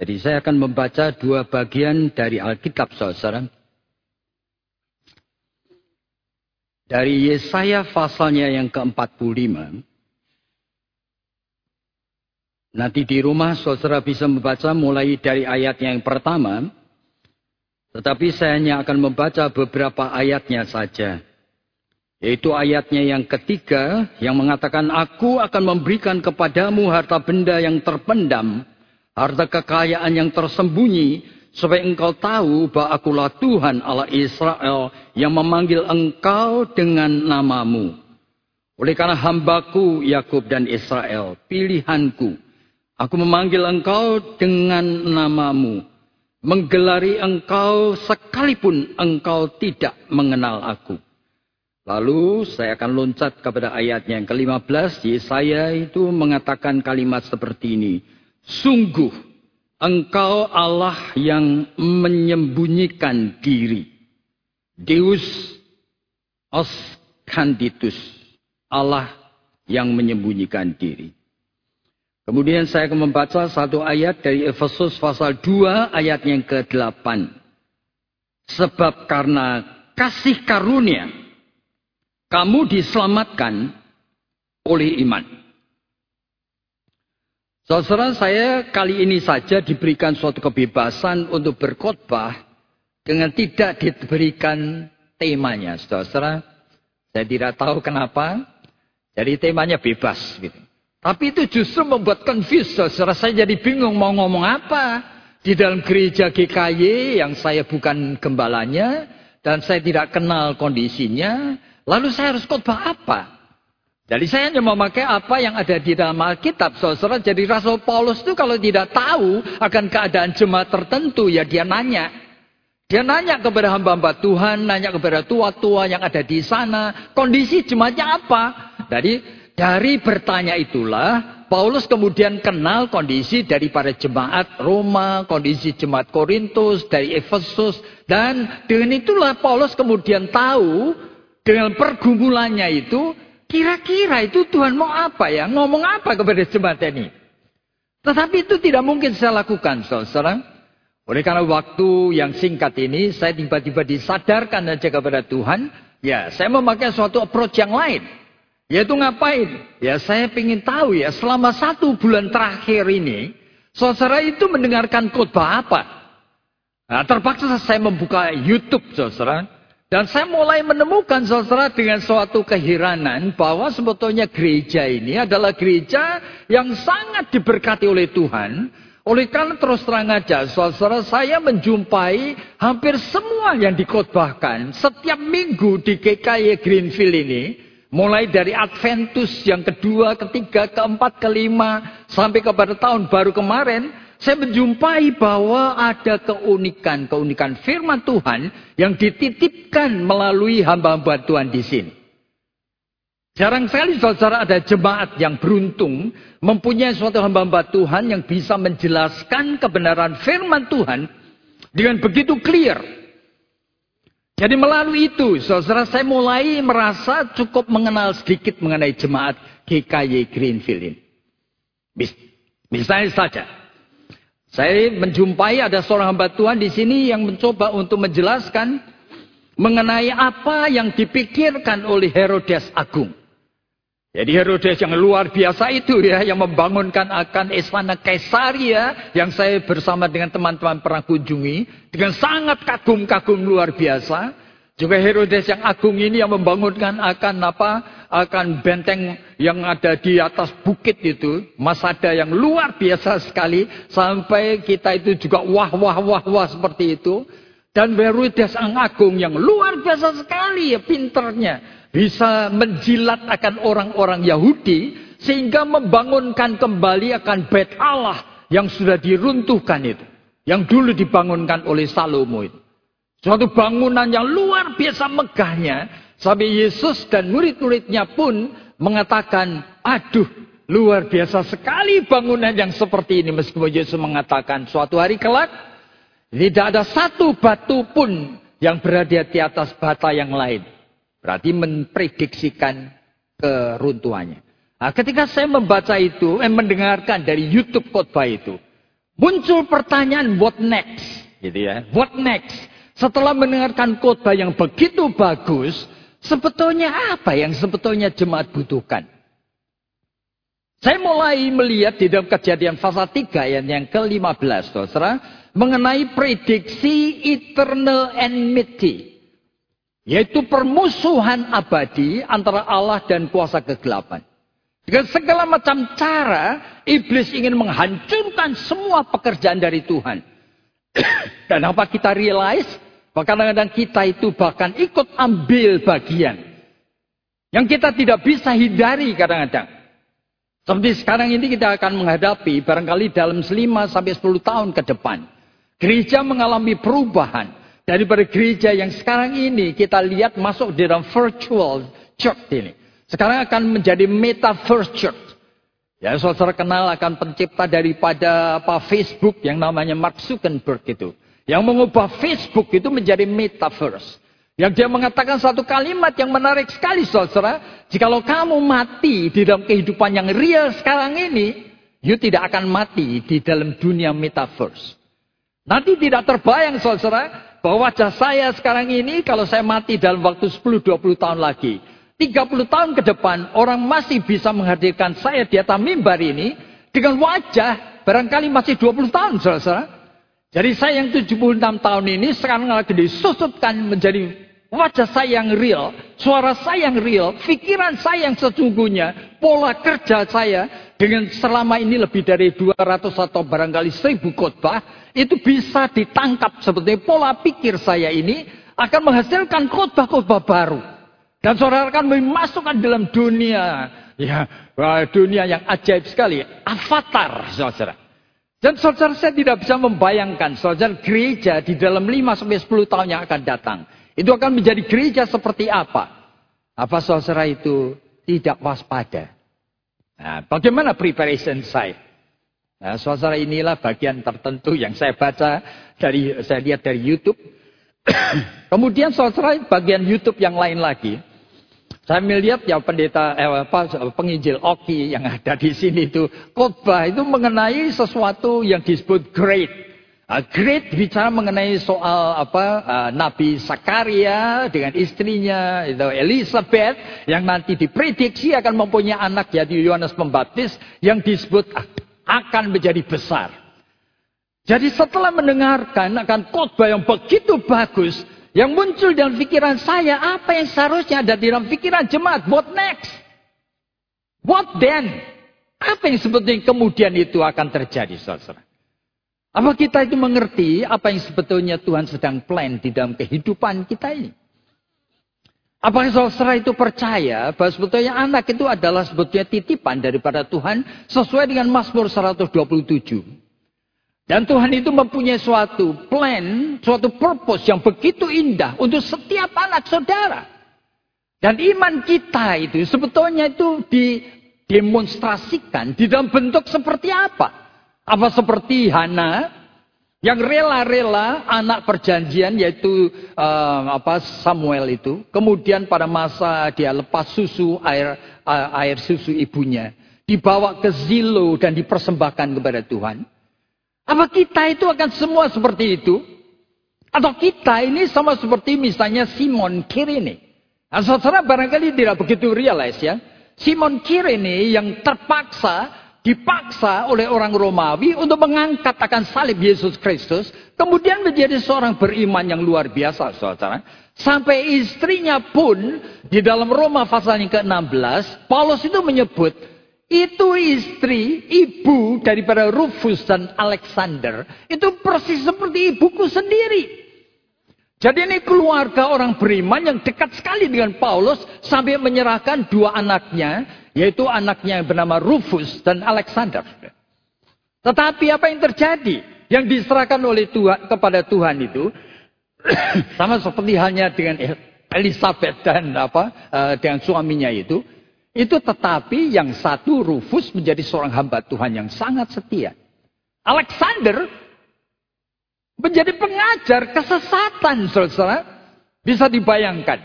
Jadi saya akan membaca dua bagian dari Alkitab saudara. Dari Yesaya pasalnya yang ke-45. Nanti di rumah saudara bisa membaca mulai dari ayat yang pertama. Tetapi saya hanya akan membaca beberapa ayatnya saja. Yaitu ayatnya yang ketiga yang mengatakan aku akan memberikan kepadamu harta benda yang terpendam harta kekayaan yang tersembunyi, supaya engkau tahu bahwa akulah Tuhan Allah Israel yang memanggil engkau dengan namamu. Oleh karena hambaku Yakub dan Israel, pilihanku, aku memanggil engkau dengan namamu, menggelari engkau sekalipun engkau tidak mengenal aku. Lalu saya akan loncat kepada ayatnya yang ke-15. Yesaya itu mengatakan kalimat seperti ini. Sungguh engkau Allah yang menyembunyikan diri. Deus Oscanditus. Allah yang menyembunyikan diri. Kemudian saya akan membaca satu ayat dari Efesus pasal 2 ayat yang ke-8. Sebab karena kasih karunia kamu diselamatkan oleh iman. Saudara saya kali ini saja diberikan suatu kebebasan untuk berkhotbah dengan tidak diberikan temanya. Saudara, saya tidak tahu kenapa. Jadi temanya bebas gitu. Tapi itu justru membuat confused. Saudara saya jadi bingung mau ngomong apa. Di dalam gereja GKY yang saya bukan gembalanya dan saya tidak kenal kondisinya, lalu saya harus khotbah apa? Jadi saya hanya memakai apa yang ada di dalam Alkitab, saudara. Jadi Rasul Paulus itu kalau tidak tahu akan keadaan jemaat tertentu, ya dia nanya. Dia nanya kepada hamba-hamba Tuhan, nanya kepada tua-tua yang ada di sana, kondisi jemaatnya apa? Jadi dari bertanya itulah, Paulus kemudian kenal kondisi dari para jemaat Roma, kondisi jemaat Korintus, dari Efesus. Dan dengan itulah Paulus kemudian tahu, dengan pergumulannya itu, Kira-kira itu Tuhan mau apa ya? Ngomong apa kepada jemaat ini? Tetapi itu tidak mungkin saya lakukan, saudara. Oleh karena waktu yang singkat ini, saya tiba-tiba disadarkan saja kepada Tuhan. Ya, saya memakai suatu approach yang lain. Yaitu ngapain? Ya, saya ingin tahu ya, selama satu bulan terakhir ini, saudara itu mendengarkan khotbah apa? Nah, terpaksa saya membuka YouTube, saudara. Dan saya mulai menemukan saudara dengan suatu keheranan bahwa sebetulnya gereja ini adalah gereja yang sangat diberkati oleh Tuhan. Oleh karena terus terang aja, saudara saya menjumpai hampir semua yang dikhotbahkan setiap minggu di GKY Greenfield ini. Mulai dari Adventus yang kedua, ketiga, keempat, kelima, sampai kepada tahun baru kemarin saya menjumpai bahwa ada keunikan, keunikan firman Tuhan yang dititipkan melalui hamba-hamba Tuhan di sini. Jarang sekali saudara ada jemaat yang beruntung mempunyai suatu hamba-hamba Tuhan yang bisa menjelaskan kebenaran firman Tuhan dengan begitu clear. Jadi melalui itu, saudara saya mulai merasa cukup mengenal sedikit mengenai jemaat GKY Greenfield ini. Misalnya saja, saya menjumpai ada seorang hamba Tuhan di sini yang mencoba untuk menjelaskan mengenai apa yang dipikirkan oleh Herodes Agung. Jadi Herodes yang luar biasa itu ya, yang membangunkan akan istana Kaisaria yang saya bersama dengan teman-teman pernah kunjungi dengan sangat kagum-kagum luar biasa. Juga Herodes yang agung ini yang membangunkan akan apa? akan benteng yang ada di atas bukit itu. Masada yang luar biasa sekali. Sampai kita itu juga wah wah wah wah seperti itu. Dan Herodes yang agung yang luar biasa sekali ya pinternya. Bisa menjilat akan orang-orang Yahudi. Sehingga membangunkan kembali akan bait Allah yang sudah diruntuhkan itu. Yang dulu dibangunkan oleh Salomo itu. Suatu bangunan yang luar biasa megahnya. Sampai Yesus dan murid-muridnya pun mengatakan, aduh luar biasa sekali bangunan yang seperti ini. Meskipun Yesus mengatakan suatu hari kelak, tidak ada satu batu pun yang berada di atas bata yang lain. Berarti memprediksikan keruntuhannya. Nah, ketika saya membaca itu, eh, mendengarkan dari YouTube khotbah itu, Muncul pertanyaan what next, gitu ya. What next? Setelah mendengarkan khotbah yang begitu bagus, sebetulnya apa yang sebetulnya jemaat butuhkan? Saya mulai melihat di dalam kejadian pasal 3 ayat yang ke-15, saudara, mengenai prediksi eternal enmity. Yaitu permusuhan abadi antara Allah dan kuasa kegelapan. Dengan segala macam cara, iblis ingin menghancurkan semua pekerjaan dari Tuhan. dan apa kita realize? Bahkan kadang-kadang kita itu bahkan ikut ambil bagian. Yang kita tidak bisa hindari kadang-kadang. Seperti sekarang ini kita akan menghadapi barangkali dalam 5 sampai 10 tahun ke depan. Gereja mengalami perubahan. Daripada gereja yang sekarang ini kita lihat masuk di dalam virtual church ini. Sekarang akan menjadi metaverse church. Ya, saudara kenal akan pencipta daripada apa Facebook yang namanya Mark Zuckerberg itu. Yang mengubah Facebook itu menjadi metaverse. Yang dia mengatakan satu kalimat yang menarik sekali saudara. Jikalau kamu mati di dalam kehidupan yang real sekarang ini. You tidak akan mati di dalam dunia metaverse. Nanti tidak terbayang saudara. Bahwa wajah saya sekarang ini kalau saya mati dalam waktu 10-20 tahun lagi. 30 tahun ke depan orang masih bisa menghadirkan saya di atas mimbar ini. Dengan wajah barangkali masih 20 tahun saudara. Jadi saya yang 76 tahun ini sekarang lagi disusutkan menjadi Wajah saya yang real, suara saya yang real, pikiran saya yang sesungguhnya, pola kerja saya dengan selama ini lebih dari 200 atau barangkali 1000 khotbah, itu bisa ditangkap seperti pola pikir saya ini akan menghasilkan khotbah-khotbah baru. Dan saudara akan memasukkan dalam dunia, ya dunia yang ajaib sekali, avatar saudara. Dan saudara saya tidak bisa membayangkan saudara gereja di dalam 5 sampai 10 tahun yang akan datang. Itu akan menjadi gereja seperti apa? Apa saudara itu tidak waspada? Nah, bagaimana preparation saya? Nah, saudara inilah bagian tertentu yang saya baca dari saya lihat dari YouTube. Kemudian saudara bagian YouTube yang lain lagi. Saya melihat ya pendeta eh, apa, penginjil Oki yang ada di sini itu khotbah itu mengenai sesuatu yang disebut great Uh, great bicara mengenai soal apa uh, Nabi Sakaria dengan istrinya itu Elizabeth yang nanti diprediksi akan mempunyai anak yaitu Yohanes Pembaptis yang disebut akan menjadi besar. Jadi setelah mendengarkan akan khotbah yang begitu bagus yang muncul dalam pikiran saya apa yang seharusnya ada di dalam pikiran jemaat what next? What then? Apa yang sebetulnya kemudian itu akan terjadi saudara? Apa kita itu mengerti apa yang sebetulnya Tuhan sedang plan di dalam kehidupan kita ini? Apakah saudara itu percaya bahwa sebetulnya anak itu adalah sebetulnya titipan daripada Tuhan sesuai dengan Mazmur 127. Dan Tuhan itu mempunyai suatu plan, suatu purpose yang begitu indah untuk setiap anak saudara. Dan iman kita itu sebetulnya itu didemonstrasikan di dalam bentuk seperti apa? Apa seperti Hana yang rela-rela anak perjanjian yaitu uh, apa Samuel itu, kemudian pada masa dia lepas susu air uh, air susu ibunya, dibawa ke Zilo dan dipersembahkan kepada Tuhan. Apa kita itu akan semua seperti itu? Atau kita ini sama seperti misalnya Simon Kirene. Nah, saudara barangkali tidak begitu realize ya. Simon Kirene yang terpaksa dipaksa oleh orang Romawi untuk mengangkat akan salib Yesus Kristus, kemudian menjadi seorang beriman yang luar biasa, saudara. Sampai istrinya pun di dalam Roma pasal yang ke-16, Paulus itu menyebut itu istri, ibu daripada Rufus dan Alexander. Itu persis seperti ibuku sendiri. Jadi ini keluarga orang beriman yang dekat sekali dengan Paulus sampai menyerahkan dua anaknya yaitu anaknya yang bernama Rufus dan Alexander. Tetapi apa yang terjadi? Yang diserahkan oleh Tuhan kepada Tuhan itu sama seperti halnya dengan Elizabeth dan apa uh, dengan suaminya itu, itu tetapi yang satu Rufus menjadi seorang hamba Tuhan yang sangat setia. Alexander menjadi pengajar kesesatan, saudara. Bisa dibayangkan.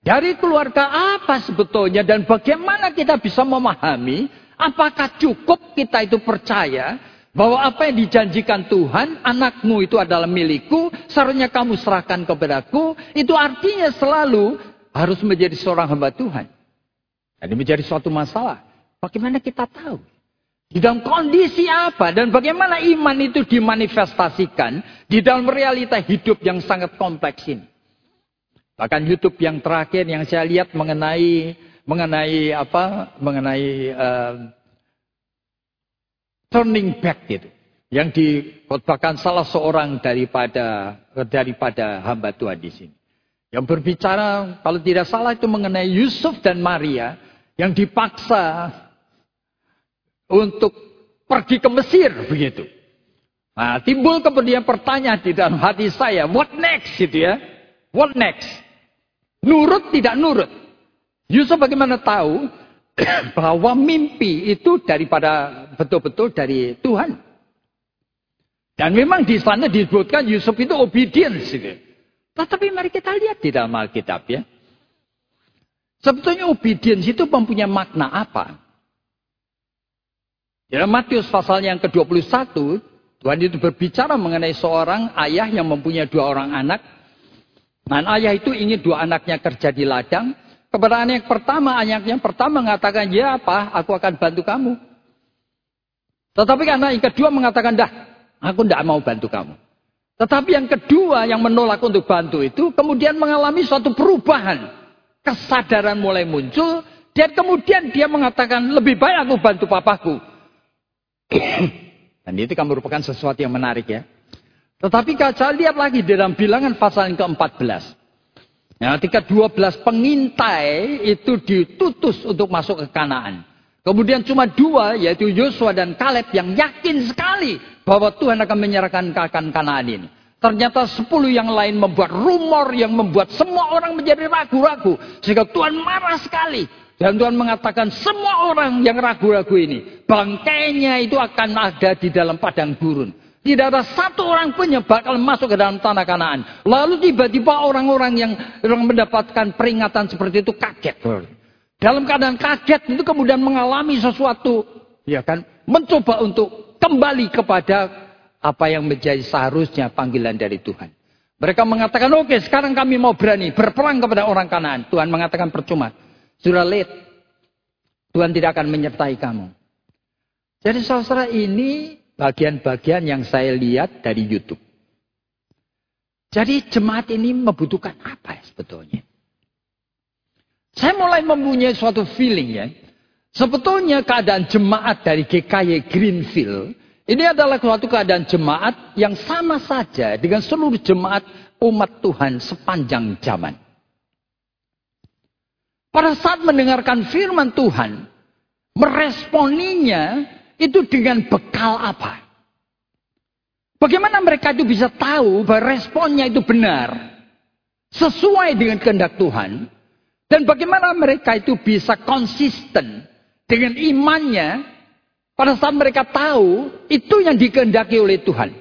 Dari keluarga apa sebetulnya dan bagaimana kita bisa memahami apakah cukup kita itu percaya Bahwa apa yang dijanjikan Tuhan, anakmu itu adalah milikku, seharusnya kamu serahkan kepadaku, itu artinya selalu harus menjadi seorang hamba Tuhan. Ini menjadi suatu masalah. Bagaimana kita tahu? Di dalam kondisi apa dan bagaimana iman itu dimanifestasikan di dalam realita hidup yang sangat kompleks ini. Bahkan YouTube yang terakhir yang saya lihat mengenai mengenai apa? Mengenai uh, turning back gitu. Yang dikotbahkan salah seorang daripada daripada hamba Tuhan di sini. Yang berbicara kalau tidak salah itu mengenai Yusuf dan Maria yang dipaksa untuk pergi ke Mesir begitu. Nah, timbul kemudian pertanyaan di dalam hati saya, what next gitu ya? What next? Nurut tidak nurut. Yusuf bagaimana tahu bahwa mimpi itu daripada betul-betul dari Tuhan. Dan memang di sana disebutkan Yusuf itu obedience. Gitu. Tetapi mari kita lihat di dalam Alkitab ya. Sebetulnya obedience itu mempunyai makna apa? Dalam Matius pasal yang ke-21, Tuhan itu berbicara mengenai seorang ayah yang mempunyai dua orang anak. Dan ayah itu ingin dua anaknya kerja di ladang. Kepada anak yang pertama, anak yang pertama mengatakan, ya apa, aku akan bantu kamu. Tetapi anak yang kedua mengatakan, dah, aku tidak mau bantu kamu. Tetapi yang kedua yang menolak untuk bantu itu kemudian mengalami suatu perubahan. Kesadaran mulai muncul. Dan kemudian dia mengatakan, lebih baik aku bantu papaku. Dan itu kan merupakan sesuatu yang menarik ya. Tetapi saya lihat lagi dalam bilangan pasal yang ke-14. Ya, ketika 12 pengintai itu ditutus untuk masuk ke Kanaan. Kemudian cuma dua, yaitu Yosua dan Kaleb yang yakin sekali bahwa Tuhan akan menyerahkan kakan Kanaan ini. Ternyata sepuluh yang lain membuat rumor yang membuat semua orang menjadi ragu-ragu. Sehingga Tuhan marah sekali. Dan Tuhan mengatakan semua orang yang ragu-ragu ini. Bangkainya itu akan ada di dalam padang gurun. Tidak ada satu orang pun yang bakal masuk ke dalam tanah kanaan. Lalu tiba-tiba orang-orang yang, mendapatkan peringatan seperti itu kaget. Dalam keadaan kaget itu kemudian mengalami sesuatu. Ya kan? Mencoba untuk kembali kepada apa yang menjadi seharusnya panggilan dari Tuhan. Mereka mengatakan, oke okay, sekarang kami mau berani berperang kepada orang kanaan. Tuhan mengatakan percuma. Sudah late. Tuhan tidak akan menyertai kamu. Jadi saudara ini bagian-bagian yang saya lihat dari YouTube. Jadi jemaat ini membutuhkan apa ya sebetulnya? Saya mulai mempunyai suatu feeling ya. Sebetulnya keadaan jemaat dari GKY Greenfield ini adalah suatu keadaan jemaat yang sama saja dengan seluruh jemaat umat Tuhan sepanjang zaman. Pada saat mendengarkan firman Tuhan, meresponinya itu dengan bekal apa? Bagaimana mereka itu bisa tahu bahwa responnya itu benar? Sesuai dengan kehendak Tuhan. Dan bagaimana mereka itu bisa konsisten dengan imannya pada saat mereka tahu itu yang dikehendaki oleh Tuhan.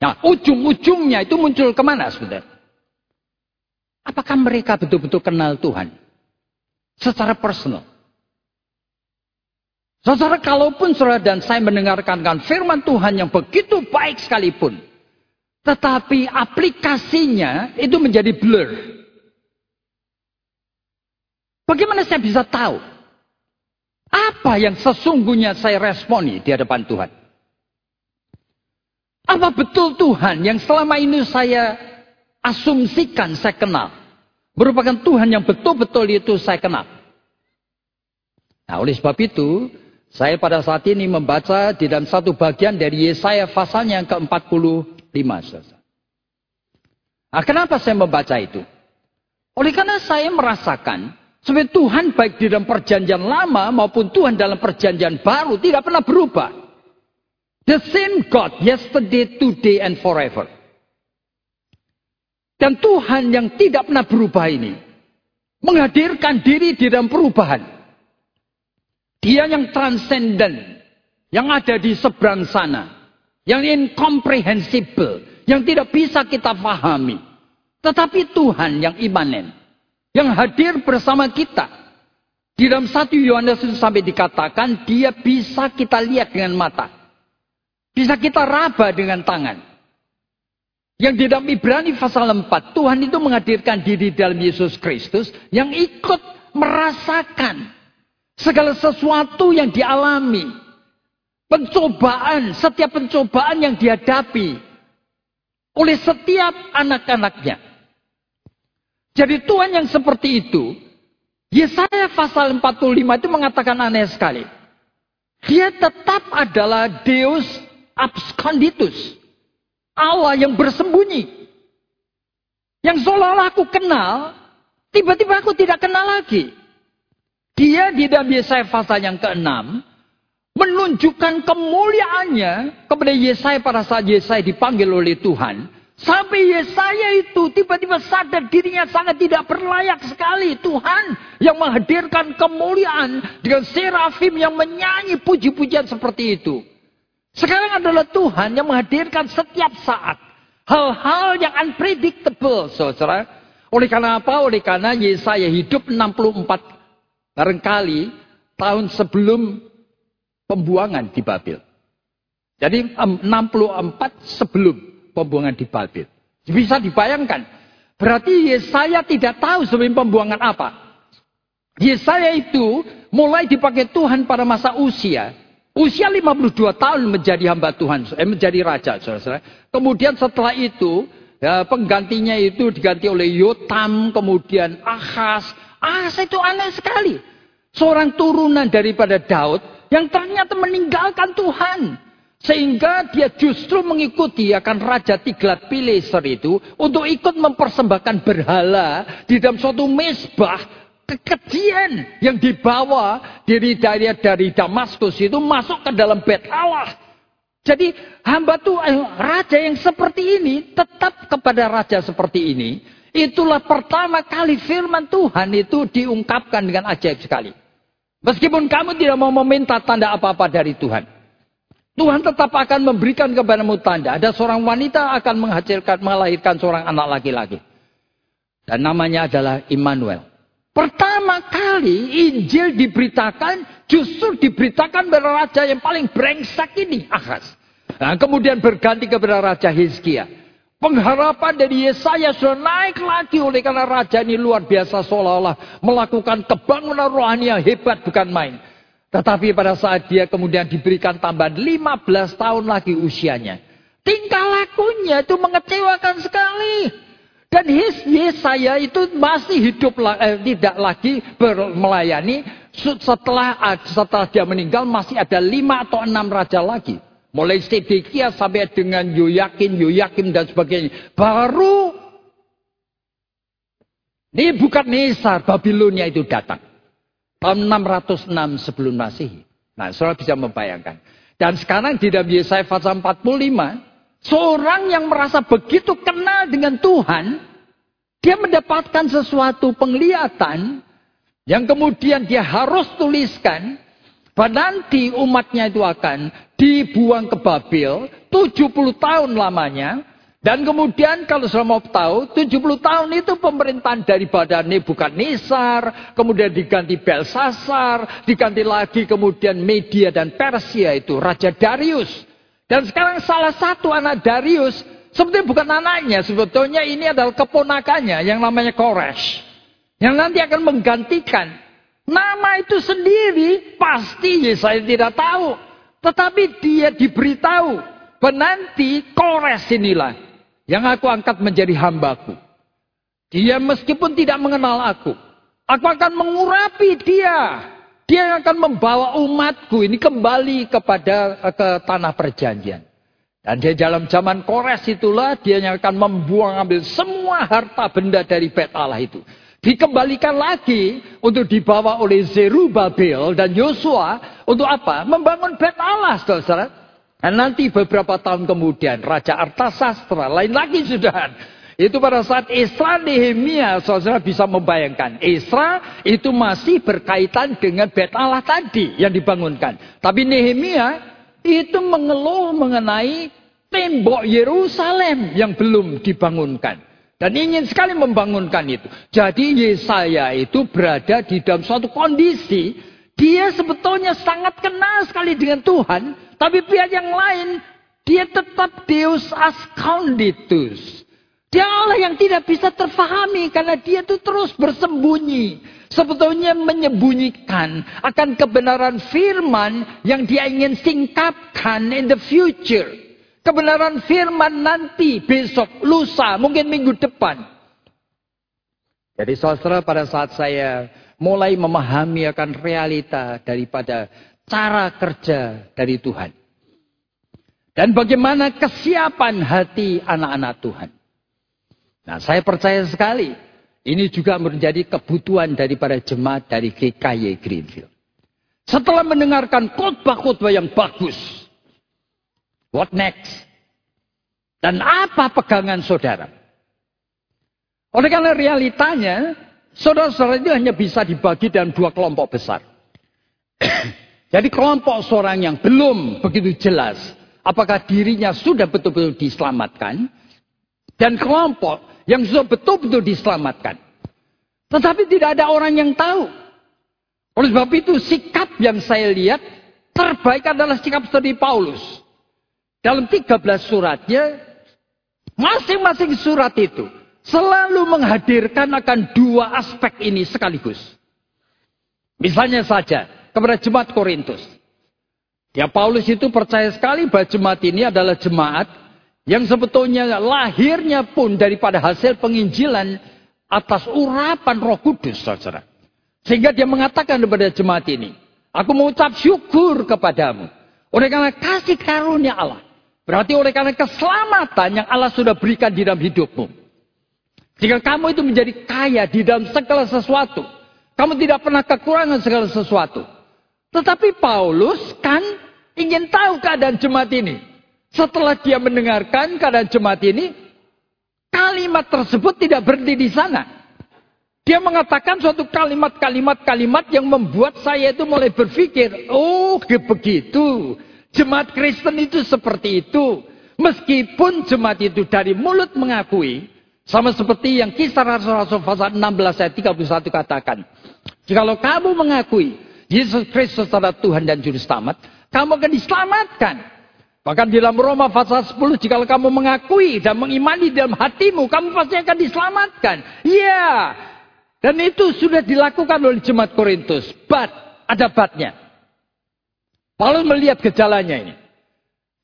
Nah, ujung-ujungnya itu muncul ke mana sebenarnya? Apakah mereka betul-betul kenal Tuhan? Secara personal. Saudara, kalaupun saudara dan saya mendengarkan firman Tuhan yang begitu baik sekalipun, tetapi aplikasinya itu menjadi blur. Bagaimana saya bisa tahu? Apa yang sesungguhnya saya responi di hadapan Tuhan? Apa betul Tuhan yang selama ini saya asumsikan saya kenal? Merupakan Tuhan yang betul-betul itu saya kenal. Nah oleh sebab itu, saya pada saat ini membaca di dalam satu bagian dari Yesaya pasalnya yang ke-45. Nah, kenapa saya membaca itu? Oleh karena saya merasakan sebenarnya Tuhan baik di dalam perjanjian lama maupun Tuhan dalam perjanjian baru tidak pernah berubah. The same God yesterday, today, and forever. Dan Tuhan yang tidak pernah berubah ini menghadirkan diri di dalam perubahan. Dia yang transenden, yang ada di seberang sana, yang incomprehensible, yang tidak bisa kita pahami. Tetapi Tuhan yang imanen, yang hadir bersama kita. Di dalam satu Yohanes itu sampai dikatakan dia bisa kita lihat dengan mata. Bisa kita raba dengan tangan. Yang di dalam Ibrani pasal 4, Tuhan itu menghadirkan diri dalam Yesus Kristus yang ikut merasakan segala sesuatu yang dialami. Pencobaan, setiap pencobaan yang dihadapi oleh setiap anak-anaknya. Jadi Tuhan yang seperti itu, Yesaya pasal 45 itu mengatakan aneh sekali. Dia tetap adalah Deus absconditus. Allah yang bersembunyi. Yang seolah-olah aku kenal, tiba-tiba aku tidak kenal lagi. Dia di dalam Yesaya pasal yang ke-6 menunjukkan kemuliaannya kepada Yesaya pada saat Yesaya dipanggil oleh Tuhan. Sampai Yesaya itu tiba-tiba sadar dirinya sangat tidak berlayak sekali. Tuhan yang menghadirkan kemuliaan dengan serafim yang menyanyi puji-pujian seperti itu. Sekarang adalah Tuhan yang menghadirkan setiap saat hal-hal yang unpredictable, saudara. Oleh karena apa? Oleh karena Yesaya hidup 64 barangkali tahun sebelum pembuangan di Babel. Jadi 64 sebelum pembuangan di Babel. Bisa dibayangkan. Berarti Yesaya tidak tahu sebelum pembuangan apa. Yesaya itu mulai dipakai Tuhan pada masa usia Usia 52 tahun menjadi hamba Tuhan, eh, menjadi raja. Saudara. Kemudian setelah itu, ya, penggantinya itu diganti oleh Yotam, kemudian Ahas. Ahas itu aneh sekali. Seorang turunan daripada Daud yang ternyata meninggalkan Tuhan. Sehingga dia justru mengikuti akan Raja Tiglat Pileser itu untuk ikut mempersembahkan berhala di dalam suatu mesbah kekejian yang dibawa dari dari dari Damaskus itu masuk ke dalam bait Allah. Jadi hamba tuh eh, raja yang seperti ini tetap kepada raja seperti ini. Itulah pertama kali firman Tuhan itu diungkapkan dengan ajaib sekali. Meskipun kamu tidak mau meminta tanda apa-apa dari Tuhan. Tuhan tetap akan memberikan kepadamu tanda. Ada seorang wanita akan menghasilkan, melahirkan seorang anak laki-laki. Dan namanya adalah Immanuel. Pertama kali Injil diberitakan, justru diberitakan kepada raja yang paling brengsek ini, Ahaz. Nah, kemudian berganti kepada Raja Hizkia. Pengharapan dari Yesaya sudah naik lagi oleh karena raja ini luar biasa seolah-olah melakukan kebangunan rohani yang hebat bukan main. Tetapi pada saat dia kemudian diberikan tambahan 15 tahun lagi usianya. Tingkah lakunya itu mengecewakan sekali. Dan Yesaya itu masih hidup eh, tidak lagi melayani setelah setelah dia meninggal masih ada lima atau enam raja lagi. Mulai Sedekia sampai dengan Yoyakin, Yoyakim dan sebagainya. Baru ini bukan Nesar, Babilonia itu datang. Tahun 606 sebelum Masehi. Nah, saudara bisa membayangkan. Dan sekarang di dalam Yesaya pasal 45, Seorang yang merasa begitu kenal dengan Tuhan, dia mendapatkan sesuatu penglihatan yang kemudian dia harus tuliskan bahwa nanti umatnya itu akan dibuang ke Babel 70 tahun lamanya dan kemudian kalau sudah mau tahu 70 tahun itu pemerintahan daripada Nebukadnezar kemudian diganti Belsasar diganti lagi kemudian Media dan Persia itu Raja Darius dan sekarang salah satu anak Darius, sebetulnya bukan anaknya, sebetulnya ini adalah keponakannya yang namanya Koresh. Yang nanti akan menggantikan. Nama itu sendiri pasti saya tidak tahu. Tetapi dia diberitahu. Penanti Kores inilah. Yang aku angkat menjadi hambaku. Dia meskipun tidak mengenal aku. Aku akan mengurapi dia. Dia yang akan membawa umatku ini kembali kepada ke tanah perjanjian. Dan di dalam zaman Kores itulah dia yang akan membuang ambil semua harta benda dari bait Allah itu. Dikembalikan lagi untuk dibawa oleh Zerubabel dan Yosua untuk apa? Membangun bait Allah, saudara. Dan nanti beberapa tahun kemudian Raja Artasastra lain lagi sudah itu pada saat Isra Nehemia, saudara bisa membayangkan. Isra itu masih berkaitan dengan bait Allah tadi yang dibangunkan. Tapi Nehemia itu mengeluh mengenai tembok Yerusalem yang belum dibangunkan. Dan ingin sekali membangunkan itu. Jadi Yesaya itu berada di dalam suatu kondisi. Dia sebetulnya sangat kenal sekali dengan Tuhan. Tapi pihak yang lain Dia tetap Deus Ascanditus. Dia Allah yang tidak bisa terfahami karena dia itu terus bersembunyi. Sebetulnya menyembunyikan akan kebenaran firman yang dia ingin singkapkan in the future. Kebenaran firman nanti, besok, lusa, mungkin minggu depan. Jadi saudara pada saat saya mulai memahami akan realita daripada cara kerja dari Tuhan. Dan bagaimana kesiapan hati anak-anak Tuhan. Nah saya percaya sekali. Ini juga menjadi kebutuhan daripada jemaat dari GKY Greenfield. Setelah mendengarkan khotbah-khotbah yang bagus. What next? Dan apa pegangan saudara? Oleh karena realitanya, saudara-saudara itu hanya bisa dibagi dalam dua kelompok besar. Jadi kelompok seorang yang belum begitu jelas apakah dirinya sudah betul-betul diselamatkan. Dan kelompok yang sudah betul-betul diselamatkan. Tetapi tidak ada orang yang tahu. Oleh sebab itu sikap yang saya lihat terbaik adalah sikap seperti Paulus. Dalam 13 suratnya, masing-masing surat itu selalu menghadirkan akan dua aspek ini sekaligus. Misalnya saja kepada jemaat Korintus. Ya Paulus itu percaya sekali bahwa jemaat ini adalah jemaat yang sebetulnya lahirnya pun daripada hasil penginjilan atas urapan roh kudus saudara. Sehingga dia mengatakan kepada jemaat ini. Aku mengucap syukur kepadamu. Oleh karena kasih karunia Allah. Berarti oleh karena keselamatan yang Allah sudah berikan di dalam hidupmu. Jika kamu itu menjadi kaya di dalam segala sesuatu. Kamu tidak pernah kekurangan segala sesuatu. Tetapi Paulus kan ingin tahu keadaan jemaat ini. Setelah dia mendengarkan keadaan jemaat ini, kalimat tersebut tidak berhenti di sana. Dia mengatakan suatu kalimat-kalimat-kalimat yang membuat saya itu mulai berpikir, oh begitu. Jemaat Kristen itu seperti itu. Meskipun jemaat itu dari mulut mengakui, sama seperti yang kisah Rasul-Rasul pasal 16 ayat 31 katakan. Jikalau kamu mengakui Yesus Kristus adalah Tuhan dan Juru Selamat, kamu akan diselamatkan. Bahkan di dalam Roma pasal 10, jika kamu mengakui dan mengimani dalam hatimu, kamu pasti akan diselamatkan. Iya. Dan itu sudah dilakukan oleh jemaat Korintus. But, ada batnya. Paulus melihat gejalanya ini.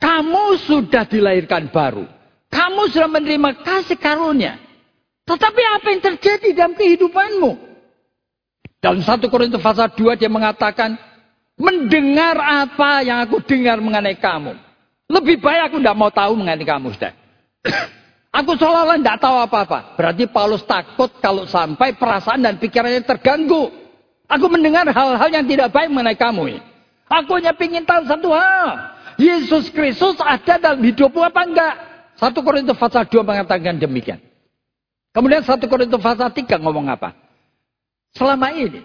Kamu sudah dilahirkan baru. Kamu sudah menerima kasih karunia. Tetapi apa yang terjadi dalam kehidupanmu? Dalam 1 Korintus pasal 2 dia mengatakan, mendengar apa yang aku dengar mengenai kamu. Lebih baik aku tidak mau tahu mengenai kamu, sudah. aku seolah-olah tidak tahu apa-apa. Berarti Paulus takut kalau sampai perasaan dan pikirannya terganggu. Aku mendengar hal-hal yang tidak baik mengenai kamu. Aku hanya ingin tahu satu hal. Yesus Kristus ada dalam hidupmu apa enggak? Satu Korintus pasal 2 mengatakan demikian. Kemudian satu Korintus pasal 3 ngomong apa? Selama ini,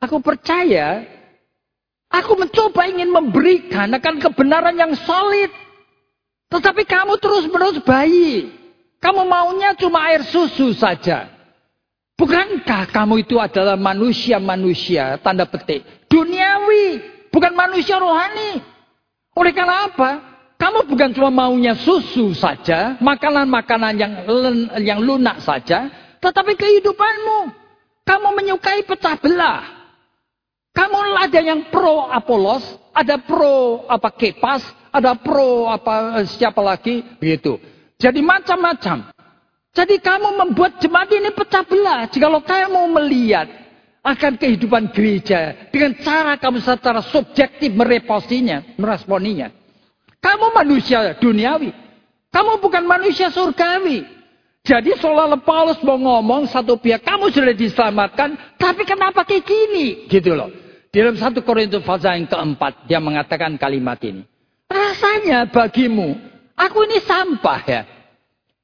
aku percaya Aku mencoba ingin memberikan akan kebenaran yang solid. Tetapi kamu terus-menerus bayi. Kamu maunya cuma air susu saja. Bukankah kamu itu adalah manusia-manusia, tanda petik, duniawi, bukan manusia rohani. Oleh karena apa? Kamu bukan cuma maunya susu saja, makanan-makanan yang yang lunak saja, tetapi kehidupanmu. Kamu menyukai pecah belah. Kamu ada yang pro Apolos, ada pro apa Kepas, ada pro apa siapa lagi, begitu. Jadi macam-macam. Jadi kamu membuat jemaat ini pecah belah. Jikalau kamu melihat akan kehidupan gereja dengan cara kamu secara subjektif mereposinya, meresponinya. Kamu manusia duniawi. Kamu bukan manusia surgawi. Jadi seolah-olah Paulus mau ngomong satu pihak, kamu sudah diselamatkan, tapi kenapa kayak gini? Gitu loh. Dalam satu Korintus pasal yang keempat, dia mengatakan kalimat ini. Rasanya bagimu, aku ini sampah ya.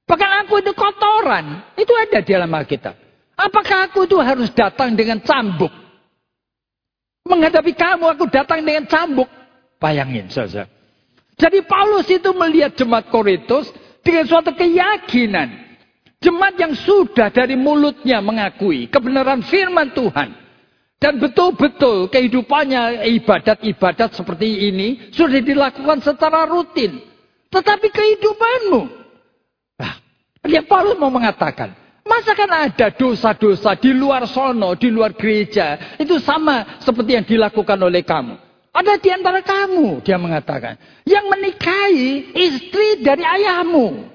Bahkan aku itu kotoran. Itu ada di dalam Alkitab. Apakah aku itu harus datang dengan cambuk? Menghadapi kamu, aku datang dengan cambuk. Bayangin saja. Jadi Paulus itu melihat jemaat Korintus dengan suatu keyakinan. Jemaat yang sudah dari mulutnya mengakui kebenaran firman Tuhan. Dan betul-betul kehidupannya ibadat-ibadat seperti ini sudah dilakukan secara rutin. Tetapi kehidupanmu. Nah, dia Paulus mau mengatakan, masa kan ada dosa-dosa di luar sono, di luar gereja. Itu sama seperti yang dilakukan oleh kamu. Ada di antara kamu, dia mengatakan. Yang menikahi istri dari ayahmu.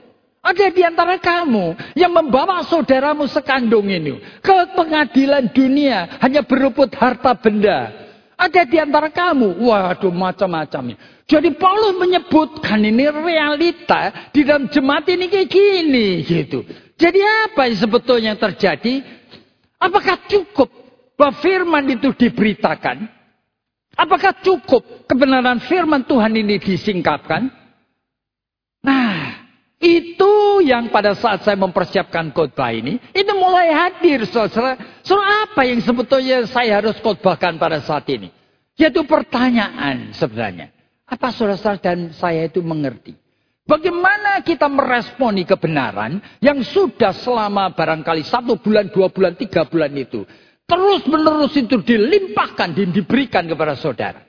Ada di antara kamu yang membawa saudaramu sekandung ini ke pengadilan dunia hanya berebut harta benda. Ada di antara kamu, waduh macam-macam. Jadi Paulus menyebutkan ini realita di dalam jemaat ini kayak gini gitu. Jadi apa yang sebetulnya terjadi? Apakah cukup bahwa firman itu diberitakan? Apakah cukup kebenaran firman Tuhan ini disingkapkan? Nah, itu yang pada saat saya mempersiapkan khotbah ini, itu mulai hadir saudara. Soal apa yang sebetulnya saya harus khotbahkan pada saat ini? Yaitu pertanyaan sebenarnya. Apa saudara dan saya itu mengerti? Bagaimana kita meresponi kebenaran yang sudah selama barangkali satu bulan, dua bulan, tiga bulan itu. Terus menerus itu dilimpahkan dan diberikan kepada saudara.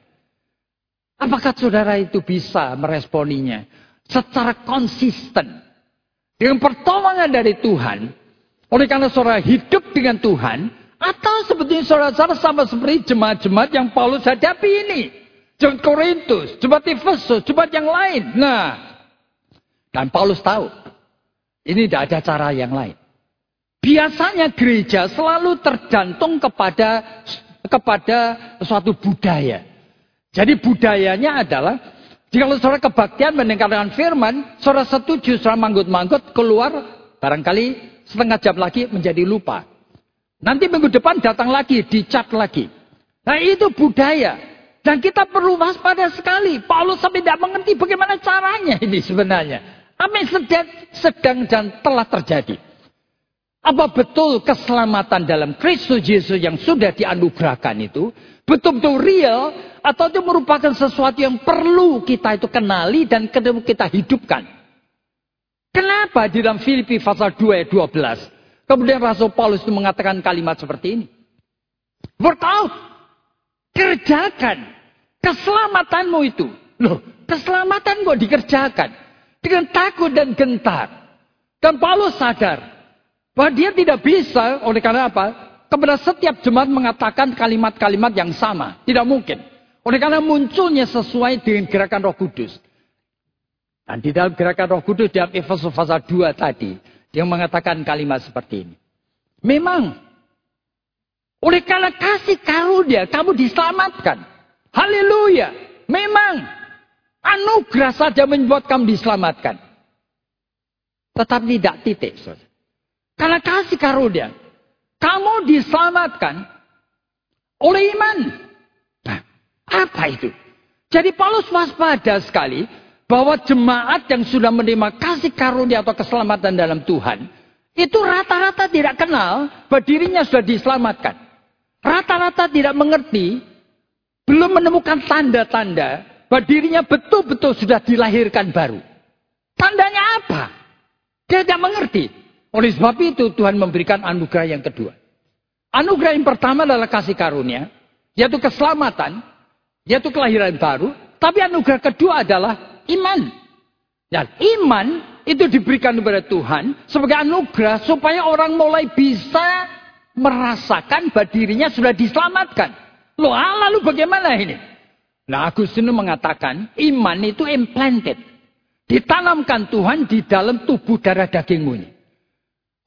Apakah saudara itu bisa meresponinya? Secara konsisten dengan pertolongan dari Tuhan, oleh karena saudara hidup dengan Tuhan, atau sebetulnya saudara-saudara sama seperti jemaat-jemaat yang Paulus hadapi ini. Jemaat Korintus, jemaat Efesus, jemaat yang lain. Nah, dan Paulus tahu, ini tidak ada cara yang lain. Biasanya gereja selalu tergantung kepada kepada suatu budaya. Jadi budayanya adalah jika saudara kebaktian mendengarkan firman, saudara setuju, saudara manggut-manggut, keluar, barangkali setengah jam lagi menjadi lupa. Nanti minggu depan datang lagi, dicat lagi. Nah itu budaya. Dan kita perlu waspada sekali. Paulus sampai tidak mengerti bagaimana caranya ini sebenarnya. Yang sedang, sedang dan telah terjadi. Apa betul keselamatan dalam Kristus Yesus yang sudah dianugerahkan itu betul-betul real atau itu merupakan sesuatu yang perlu kita itu kenali dan kita hidupkan. Kenapa di dalam Filipi pasal 2 ayat 12 kemudian Rasul Paulus itu mengatakan kalimat seperti ini. Work out. Kerjakan. Keselamatanmu itu. Loh, keselamatan kok dikerjakan. Dengan takut dan gentar. Dan Paulus sadar. Bahwa dia tidak bisa, oleh karena apa? kepada setiap jemaat mengatakan kalimat-kalimat yang sama. Tidak mungkin. Oleh karena munculnya sesuai dengan gerakan roh kudus. Dan di dalam gerakan roh kudus, dalam Efesus pasal 2 tadi, dia mengatakan kalimat seperti ini. Memang, oleh karena kasih karunia, kamu diselamatkan. Haleluya. Memang, anugerah saja membuat kamu diselamatkan. Tetapi tidak titik. Karena kasih karunia, kamu diselamatkan oleh iman. Nah, apa itu? Jadi Paulus waspada sekali bahwa jemaat yang sudah menerima kasih karunia atau keselamatan dalam Tuhan itu rata-rata tidak kenal bahwa dirinya sudah diselamatkan. Rata-rata tidak mengerti, belum menemukan tanda-tanda bahwa dirinya betul-betul sudah dilahirkan baru. Tandanya apa? Dia tidak mengerti. Oleh sebab itu Tuhan memberikan anugerah yang kedua. Anugerah yang pertama adalah kasih karunia, yaitu keselamatan, yaitu kelahiran baru. Tapi anugerah kedua adalah iman. Dan iman itu diberikan kepada Tuhan sebagai anugerah supaya orang mulai bisa merasakan bahwa dirinya sudah diselamatkan. Loh, ah, lalu bagaimana ini? Nah, Agustinus mengatakan iman itu implanted. Ditanamkan Tuhan di dalam tubuh darah dagingmu ini.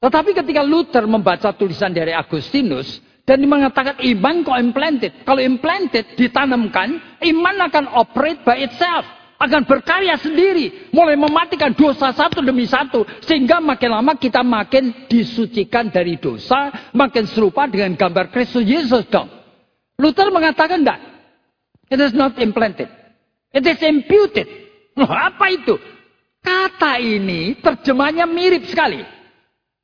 Tetapi ketika Luther membaca tulisan dari Agustinus, dan mengatakan iman kok implanted. Kalau implanted, ditanamkan, iman akan operate by itself. Akan berkarya sendiri. Mulai mematikan dosa satu demi satu. Sehingga makin lama kita makin disucikan dari dosa. Makin serupa dengan gambar Kristus Yesus dong. Luther mengatakan enggak. It is not implanted. It is imputed. Loh, apa itu? Kata ini terjemahnya mirip sekali.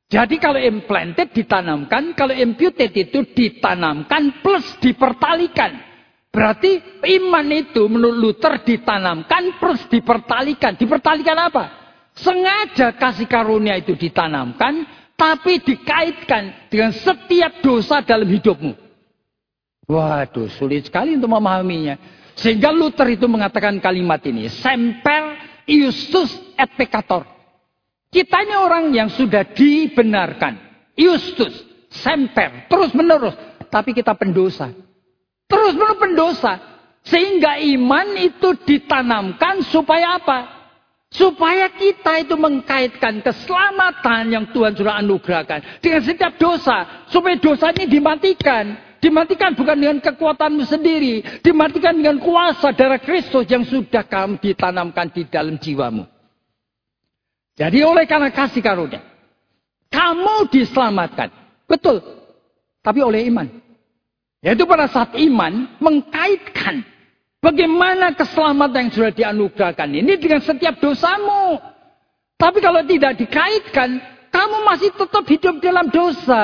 Jadi kalau implanted ditanamkan, kalau imputed itu ditanamkan plus dipertalikan. Berarti iman itu menurut Luther ditanamkan plus dipertalikan. Dipertalikan apa? Sengaja kasih karunia itu ditanamkan, tapi dikaitkan dengan setiap dosa dalam hidupmu. Waduh, sulit sekali untuk memahaminya. Sehingga Luther itu mengatakan kalimat ini. Semper Iustus et peccator. Kita ini orang yang sudah dibenarkan. Iustus, semper, terus menerus. Tapi kita pendosa. Terus menerus pendosa. Sehingga iman itu ditanamkan supaya apa? Supaya kita itu mengkaitkan keselamatan yang Tuhan sudah anugerahkan dengan setiap dosa. Supaya dosa ini dimatikan. Dimatikan bukan dengan kekuatanmu sendiri. Dimatikan dengan kuasa darah Kristus yang sudah kamu ditanamkan di dalam jiwamu. Jadi oleh karena kasih karunia. Kamu diselamatkan. Betul. Tapi oleh iman. Yaitu pada saat iman mengkaitkan Bagaimana keselamatan yang sudah dianugerahkan ini dengan setiap dosamu. Tapi kalau tidak dikaitkan, kamu masih tetap hidup dalam dosa.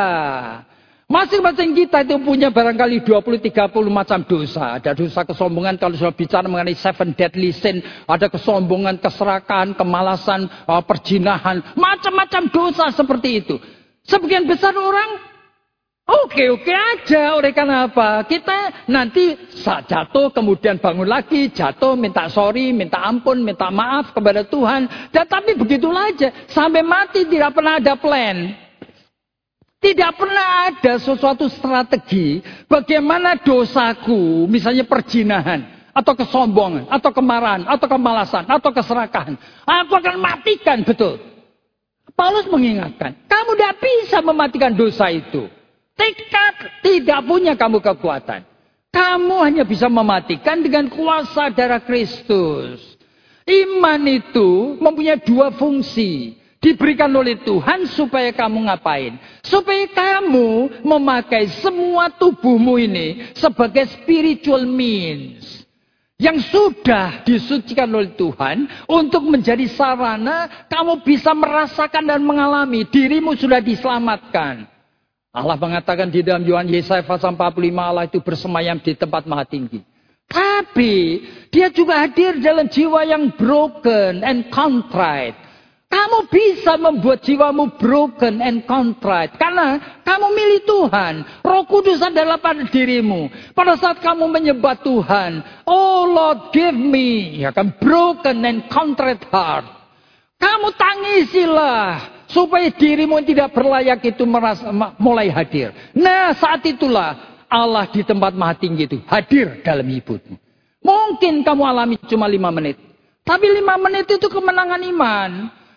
Masing-masing kita itu punya barangkali 20-30 macam dosa. Ada dosa kesombongan kalau sudah bicara mengenai seven deadly sin. Ada kesombongan, keserakahan, kemalasan, uh, perjinahan. Macam-macam dosa seperti itu. Sebagian besar orang Oke-oke aja, oleh karena apa? Kita nanti jatuh, kemudian bangun lagi, jatuh, minta sorry, minta ampun, minta maaf kepada Tuhan. Dan tapi begitulah aja, sampai mati tidak pernah ada plan. Tidak pernah ada sesuatu strategi bagaimana dosaku, misalnya perjinahan, atau kesombongan, atau kemarahan, atau kemalasan, atau keserakahan. Aku akan matikan, betul. Paulus mengingatkan, kamu tidak bisa mematikan dosa itu. Tekad tidak punya kamu kekuatan. Kamu hanya bisa mematikan dengan kuasa darah Kristus. Iman itu mempunyai dua fungsi. Diberikan oleh Tuhan supaya kamu ngapain? Supaya kamu memakai semua tubuhmu ini sebagai spiritual means. Yang sudah disucikan oleh Tuhan untuk menjadi sarana kamu bisa merasakan dan mengalami dirimu sudah diselamatkan. Allah mengatakan di dalam Yohanes Yesaya pasal 45 Allah itu bersemayam di tempat maha tinggi. Tapi dia juga hadir dalam jiwa yang broken and contrite. Kamu bisa membuat jiwamu broken and contrite. Karena kamu milih Tuhan. Roh Kudus adalah pada dirimu. Pada saat kamu menyembah Tuhan. Oh Lord give me. Ya kan broken and contrite heart. Kamu tangisilah supaya dirimu yang tidak berlayak itu merasa, mulai hadir. Nah saat itulah Allah di tempat maha tinggi itu hadir dalam hidupmu. Mungkin kamu alami cuma lima menit. Tapi lima menit itu kemenangan iman.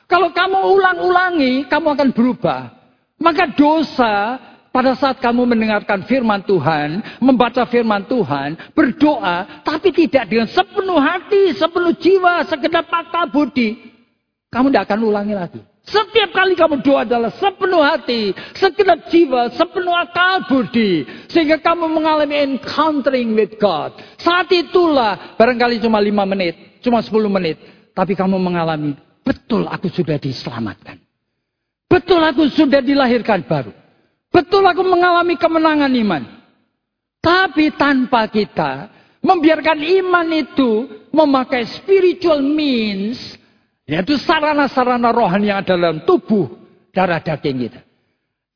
Kalau kamu ulang-ulangi, kamu akan berubah. Maka dosa pada saat kamu mendengarkan firman Tuhan, membaca firman Tuhan, berdoa, tapi tidak dengan sepenuh hati, sepenuh jiwa, sekedar akal budi, kamu tidak akan ulangi lagi. Setiap kali kamu doa adalah sepenuh hati, segenap jiwa, sepenuh akal budi. Sehingga kamu mengalami encountering with God. Saat itulah, barangkali cuma lima menit, cuma sepuluh menit. Tapi kamu mengalami, betul aku sudah diselamatkan. Betul aku sudah dilahirkan baru. Betul aku mengalami kemenangan iman. Tapi tanpa kita membiarkan iman itu memakai spiritual means yaitu sarana-sarana rohani yang ada dalam tubuh darah daging kita.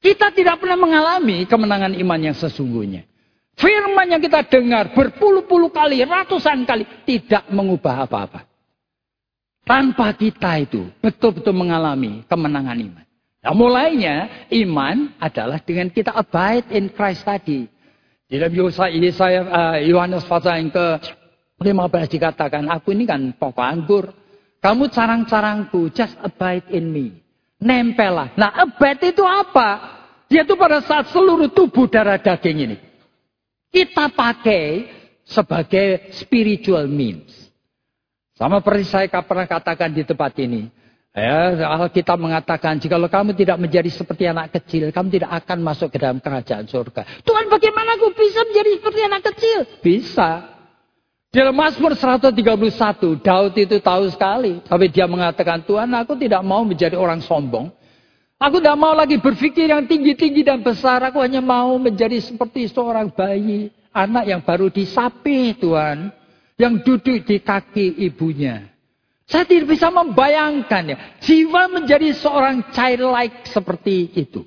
Kita tidak pernah mengalami kemenangan iman yang sesungguhnya. Firman yang kita dengar berpuluh-puluh kali, ratusan kali, tidak mengubah apa-apa. Tanpa kita itu betul-betul mengalami kemenangan iman. Nah mulainya iman adalah dengan kita abide in Christ tadi. Di dalam Yesaya, uh, Yohanes pasal yang ke-15 dikatakan, aku ini kan pokok anggur, kamu carang-carangku, just abide in me. Nempelah. Nah, abide itu apa? Yaitu pada saat seluruh tubuh darah daging ini. Kita pakai sebagai spiritual means. Sama seperti saya pernah katakan di tempat ini. Ya, kita mengatakan, jika kamu tidak menjadi seperti anak kecil, kamu tidak akan masuk ke dalam kerajaan surga. Tuhan bagaimana aku bisa menjadi seperti anak kecil? Bisa. Dalam Mazmur 131, Daud itu tahu sekali. Tapi dia mengatakan, Tuhan aku tidak mau menjadi orang sombong. Aku tidak mau lagi berpikir yang tinggi-tinggi dan besar. Aku hanya mau menjadi seperti seorang bayi. Anak yang baru disapi Tuhan. Yang duduk di kaki ibunya. Saya tidak bisa membayangkan ya. Jiwa menjadi seorang childlike seperti itu.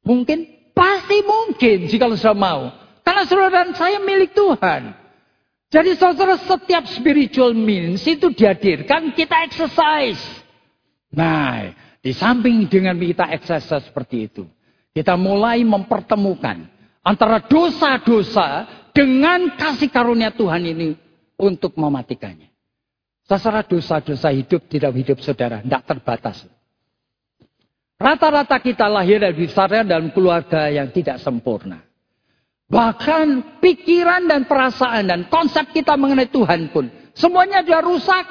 Mungkin? Pasti mungkin jika saya mau. Karena saudara dan saya milik Tuhan. Jadi saudara setiap spiritual means itu dihadirkan kita exercise. Nah, di samping dengan kita exercise seperti itu. Kita mulai mempertemukan antara dosa-dosa dengan kasih karunia Tuhan ini untuk mematikannya. Saudara dosa-dosa hidup tidak hidup saudara, tidak terbatas. Rata-rata kita lahir dan besar dalam keluarga yang tidak sempurna. Bahkan pikiran dan perasaan dan konsep kita mengenai Tuhan pun. Semuanya sudah rusak.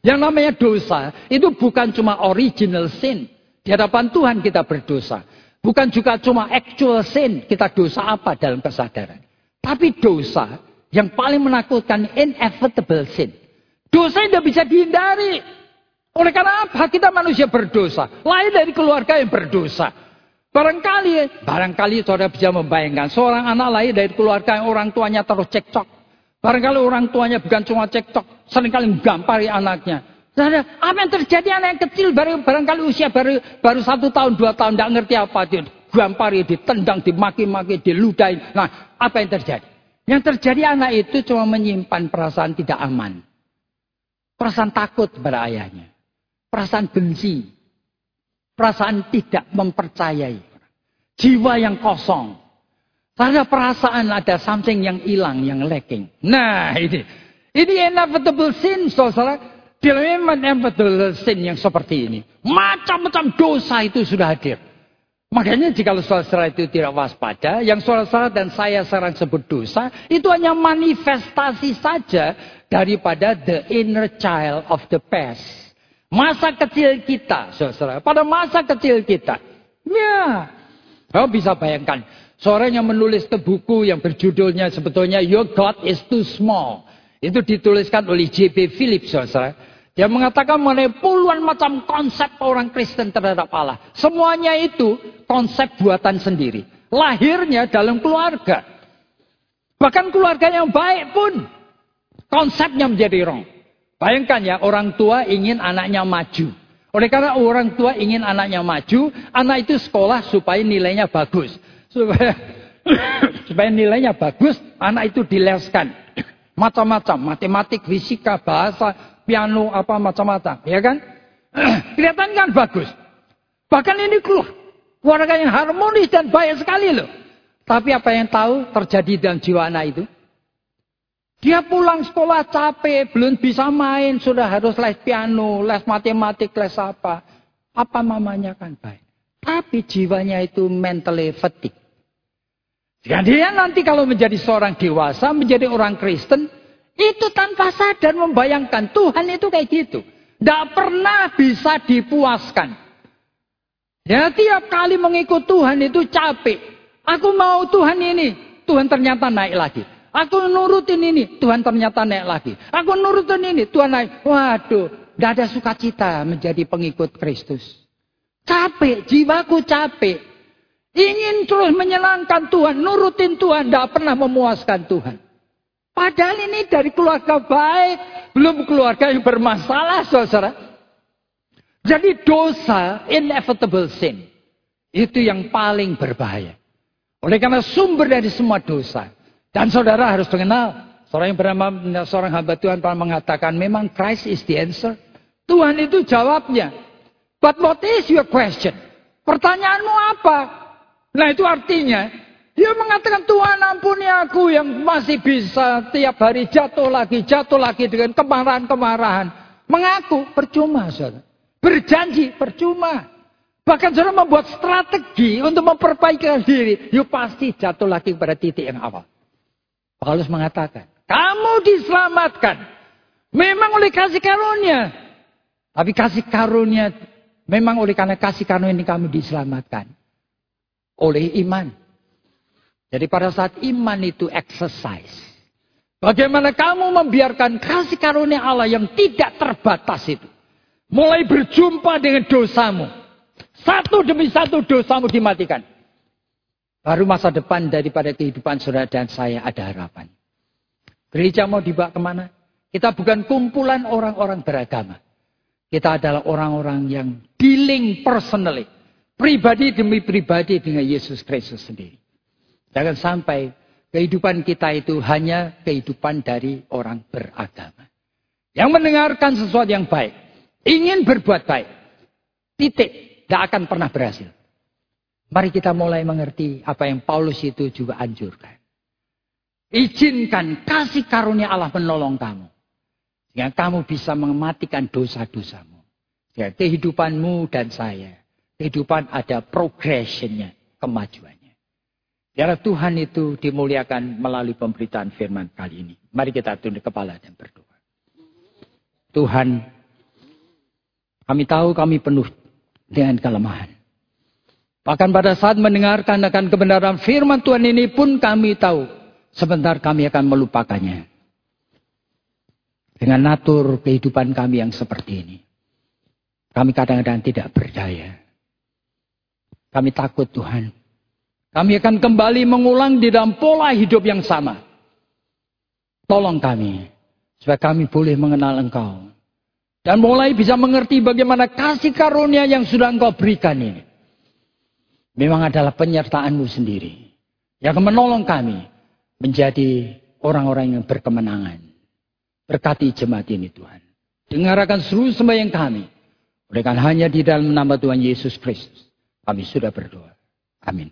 Yang namanya dosa itu bukan cuma original sin. Di hadapan Tuhan kita berdosa. Bukan juga cuma actual sin. Kita dosa apa dalam kesadaran. Tapi dosa yang paling menakutkan inevitable sin. Dosa tidak bisa dihindari. Oleh karena apa? Kita manusia berdosa. Lain dari keluarga yang berdosa. Barangkali, barangkali saudara bisa membayangkan seorang anak lahir dari keluarga yang orang tuanya terus cekcok. Barangkali orang tuanya bukan cuma cekcok, sering kali menggampari anaknya. Saudara, apa yang terjadi anak yang kecil baru barangkali usia baru baru satu tahun dua tahun tidak ngerti apa dia gampari, ditendang, dimaki-maki, diludahin. Nah, apa yang terjadi? Yang terjadi anak itu cuma menyimpan perasaan tidak aman. Perasaan takut kepada ayahnya. Perasaan benci, Perasaan tidak mempercayai. Jiwa yang kosong. Ada perasaan ada something yang hilang, yang lacking. Nah ini. Ini inevitable sin, saudara. Dalam inevitable sin yang seperti ini. Macam-macam dosa itu sudah hadir. Makanya jika saudara itu tidak waspada, yang saudara dan saya sekarang sebut dosa, itu hanya manifestasi saja daripada the inner child of the past. Masa kecil kita, saudara. Pada masa kecil kita. Ya. Kau bisa bayangkan. Seorang yang menulis buku yang berjudulnya sebetulnya Your God is Too Small. Itu dituliskan oleh J.B. Phillips, saudara. Dia mengatakan mengenai puluhan macam konsep orang Kristen terhadap Allah. Semuanya itu konsep buatan sendiri. Lahirnya dalam keluarga. Bahkan keluarga yang baik pun konsepnya menjadi wrong. Bayangkan ya, orang tua ingin anaknya maju. Oleh karena orang tua ingin anaknya maju, anak itu sekolah supaya nilainya bagus. Supaya supaya nilainya bagus, anak itu dileskan. Macam-macam, matematik, fisika, bahasa, piano, apa macam-macam. Ya kan? Kelihatan kan bagus. Bahkan ini keluar. Keluarga yang harmonis dan baik sekali loh. Tapi apa yang tahu terjadi dalam jiwa anak itu? Dia pulang sekolah capek, belum bisa main, sudah harus les piano, les matematik, les apa. Apa mamanya kan baik. Tapi jiwanya itu mentally fatigue. Jadi dia nanti kalau menjadi seorang dewasa, menjadi orang Kristen, itu tanpa sadar membayangkan Tuhan itu kayak gitu. Tidak pernah bisa dipuaskan. Ya tiap kali mengikut Tuhan itu capek. Aku mau Tuhan ini. Tuhan ternyata naik lagi. Aku nurutin ini, Tuhan ternyata naik lagi. Aku nurutin ini, Tuhan naik. Waduh, gak ada sukacita menjadi pengikut Kristus. Capek, jiwaku capek. Ingin terus menyenangkan Tuhan, nurutin Tuhan, gak pernah memuaskan Tuhan. Padahal ini dari keluarga baik, belum keluarga yang bermasalah, saudara. Jadi dosa, inevitable sin. Itu yang paling berbahaya. Oleh karena sumber dari semua dosa dan saudara harus mengenal. Seorang yang bernama seorang hamba Tuhan pernah mengatakan memang Christ is the answer. Tuhan itu jawabnya. But what is your question? Pertanyaanmu apa? Nah itu artinya dia mengatakan Tuhan ampuni aku yang masih bisa tiap hari jatuh lagi, jatuh lagi dengan kemarahan-kemarahan. Mengaku percuma saudara. Berjanji percuma. Bahkan saudara membuat strategi untuk memperbaiki diri. Yuk pasti jatuh lagi pada titik yang awal. Paulus mengatakan, kamu diselamatkan. Memang oleh kasih karunia. Tapi kasih karunia, memang oleh karena kasih karunia ini kamu diselamatkan. Oleh iman. Jadi pada saat iman itu exercise. Bagaimana kamu membiarkan kasih karunia Allah yang tidak terbatas itu. Mulai berjumpa dengan dosamu. Satu demi satu dosamu dimatikan. Baru masa depan daripada kehidupan saudara dan saya ada harapan. Gereja mau dibawa ke mana? Kita bukan kumpulan orang-orang beragama. Kita adalah orang-orang yang dealing personally. Pribadi demi pribadi dengan Yesus Kristus sendiri. Jangan sampai kehidupan kita itu hanya kehidupan dari orang beragama. Yang mendengarkan sesuatu yang baik. Ingin berbuat baik. Titik. Tidak akan pernah berhasil. Mari kita mulai mengerti apa yang Paulus itu juga anjurkan. Izinkan kasih karunia Allah menolong kamu. Sehingga kamu bisa mematikan dosa-dosamu. Sehingga kehidupanmu dan saya. Kehidupan ada progressionnya, kemajuannya. Biarlah Tuhan itu dimuliakan melalui pemberitaan firman kali ini. Mari kita tunduk kepala dan berdoa. Tuhan, kami tahu kami penuh dengan kelemahan. Bahkan pada saat mendengarkan akan kebenaran firman Tuhan ini pun kami tahu sebentar kami akan melupakannya. Dengan natur kehidupan kami yang seperti ini. Kami kadang-kadang tidak berdaya. Kami takut Tuhan. Kami akan kembali mengulang di dalam pola hidup yang sama. Tolong kami. Supaya kami boleh mengenal Engkau. Dan mulai bisa mengerti bagaimana kasih karunia yang sudah Engkau berikan ini. Memang adalah penyertaanmu sendiri. Yang menolong kami menjadi orang-orang yang berkemenangan. Berkati jemaat ini Tuhan. Dengarkan seluruh sembahyang kami. Oleh hanya di dalam nama Tuhan Yesus Kristus. Kami sudah berdoa. Amin.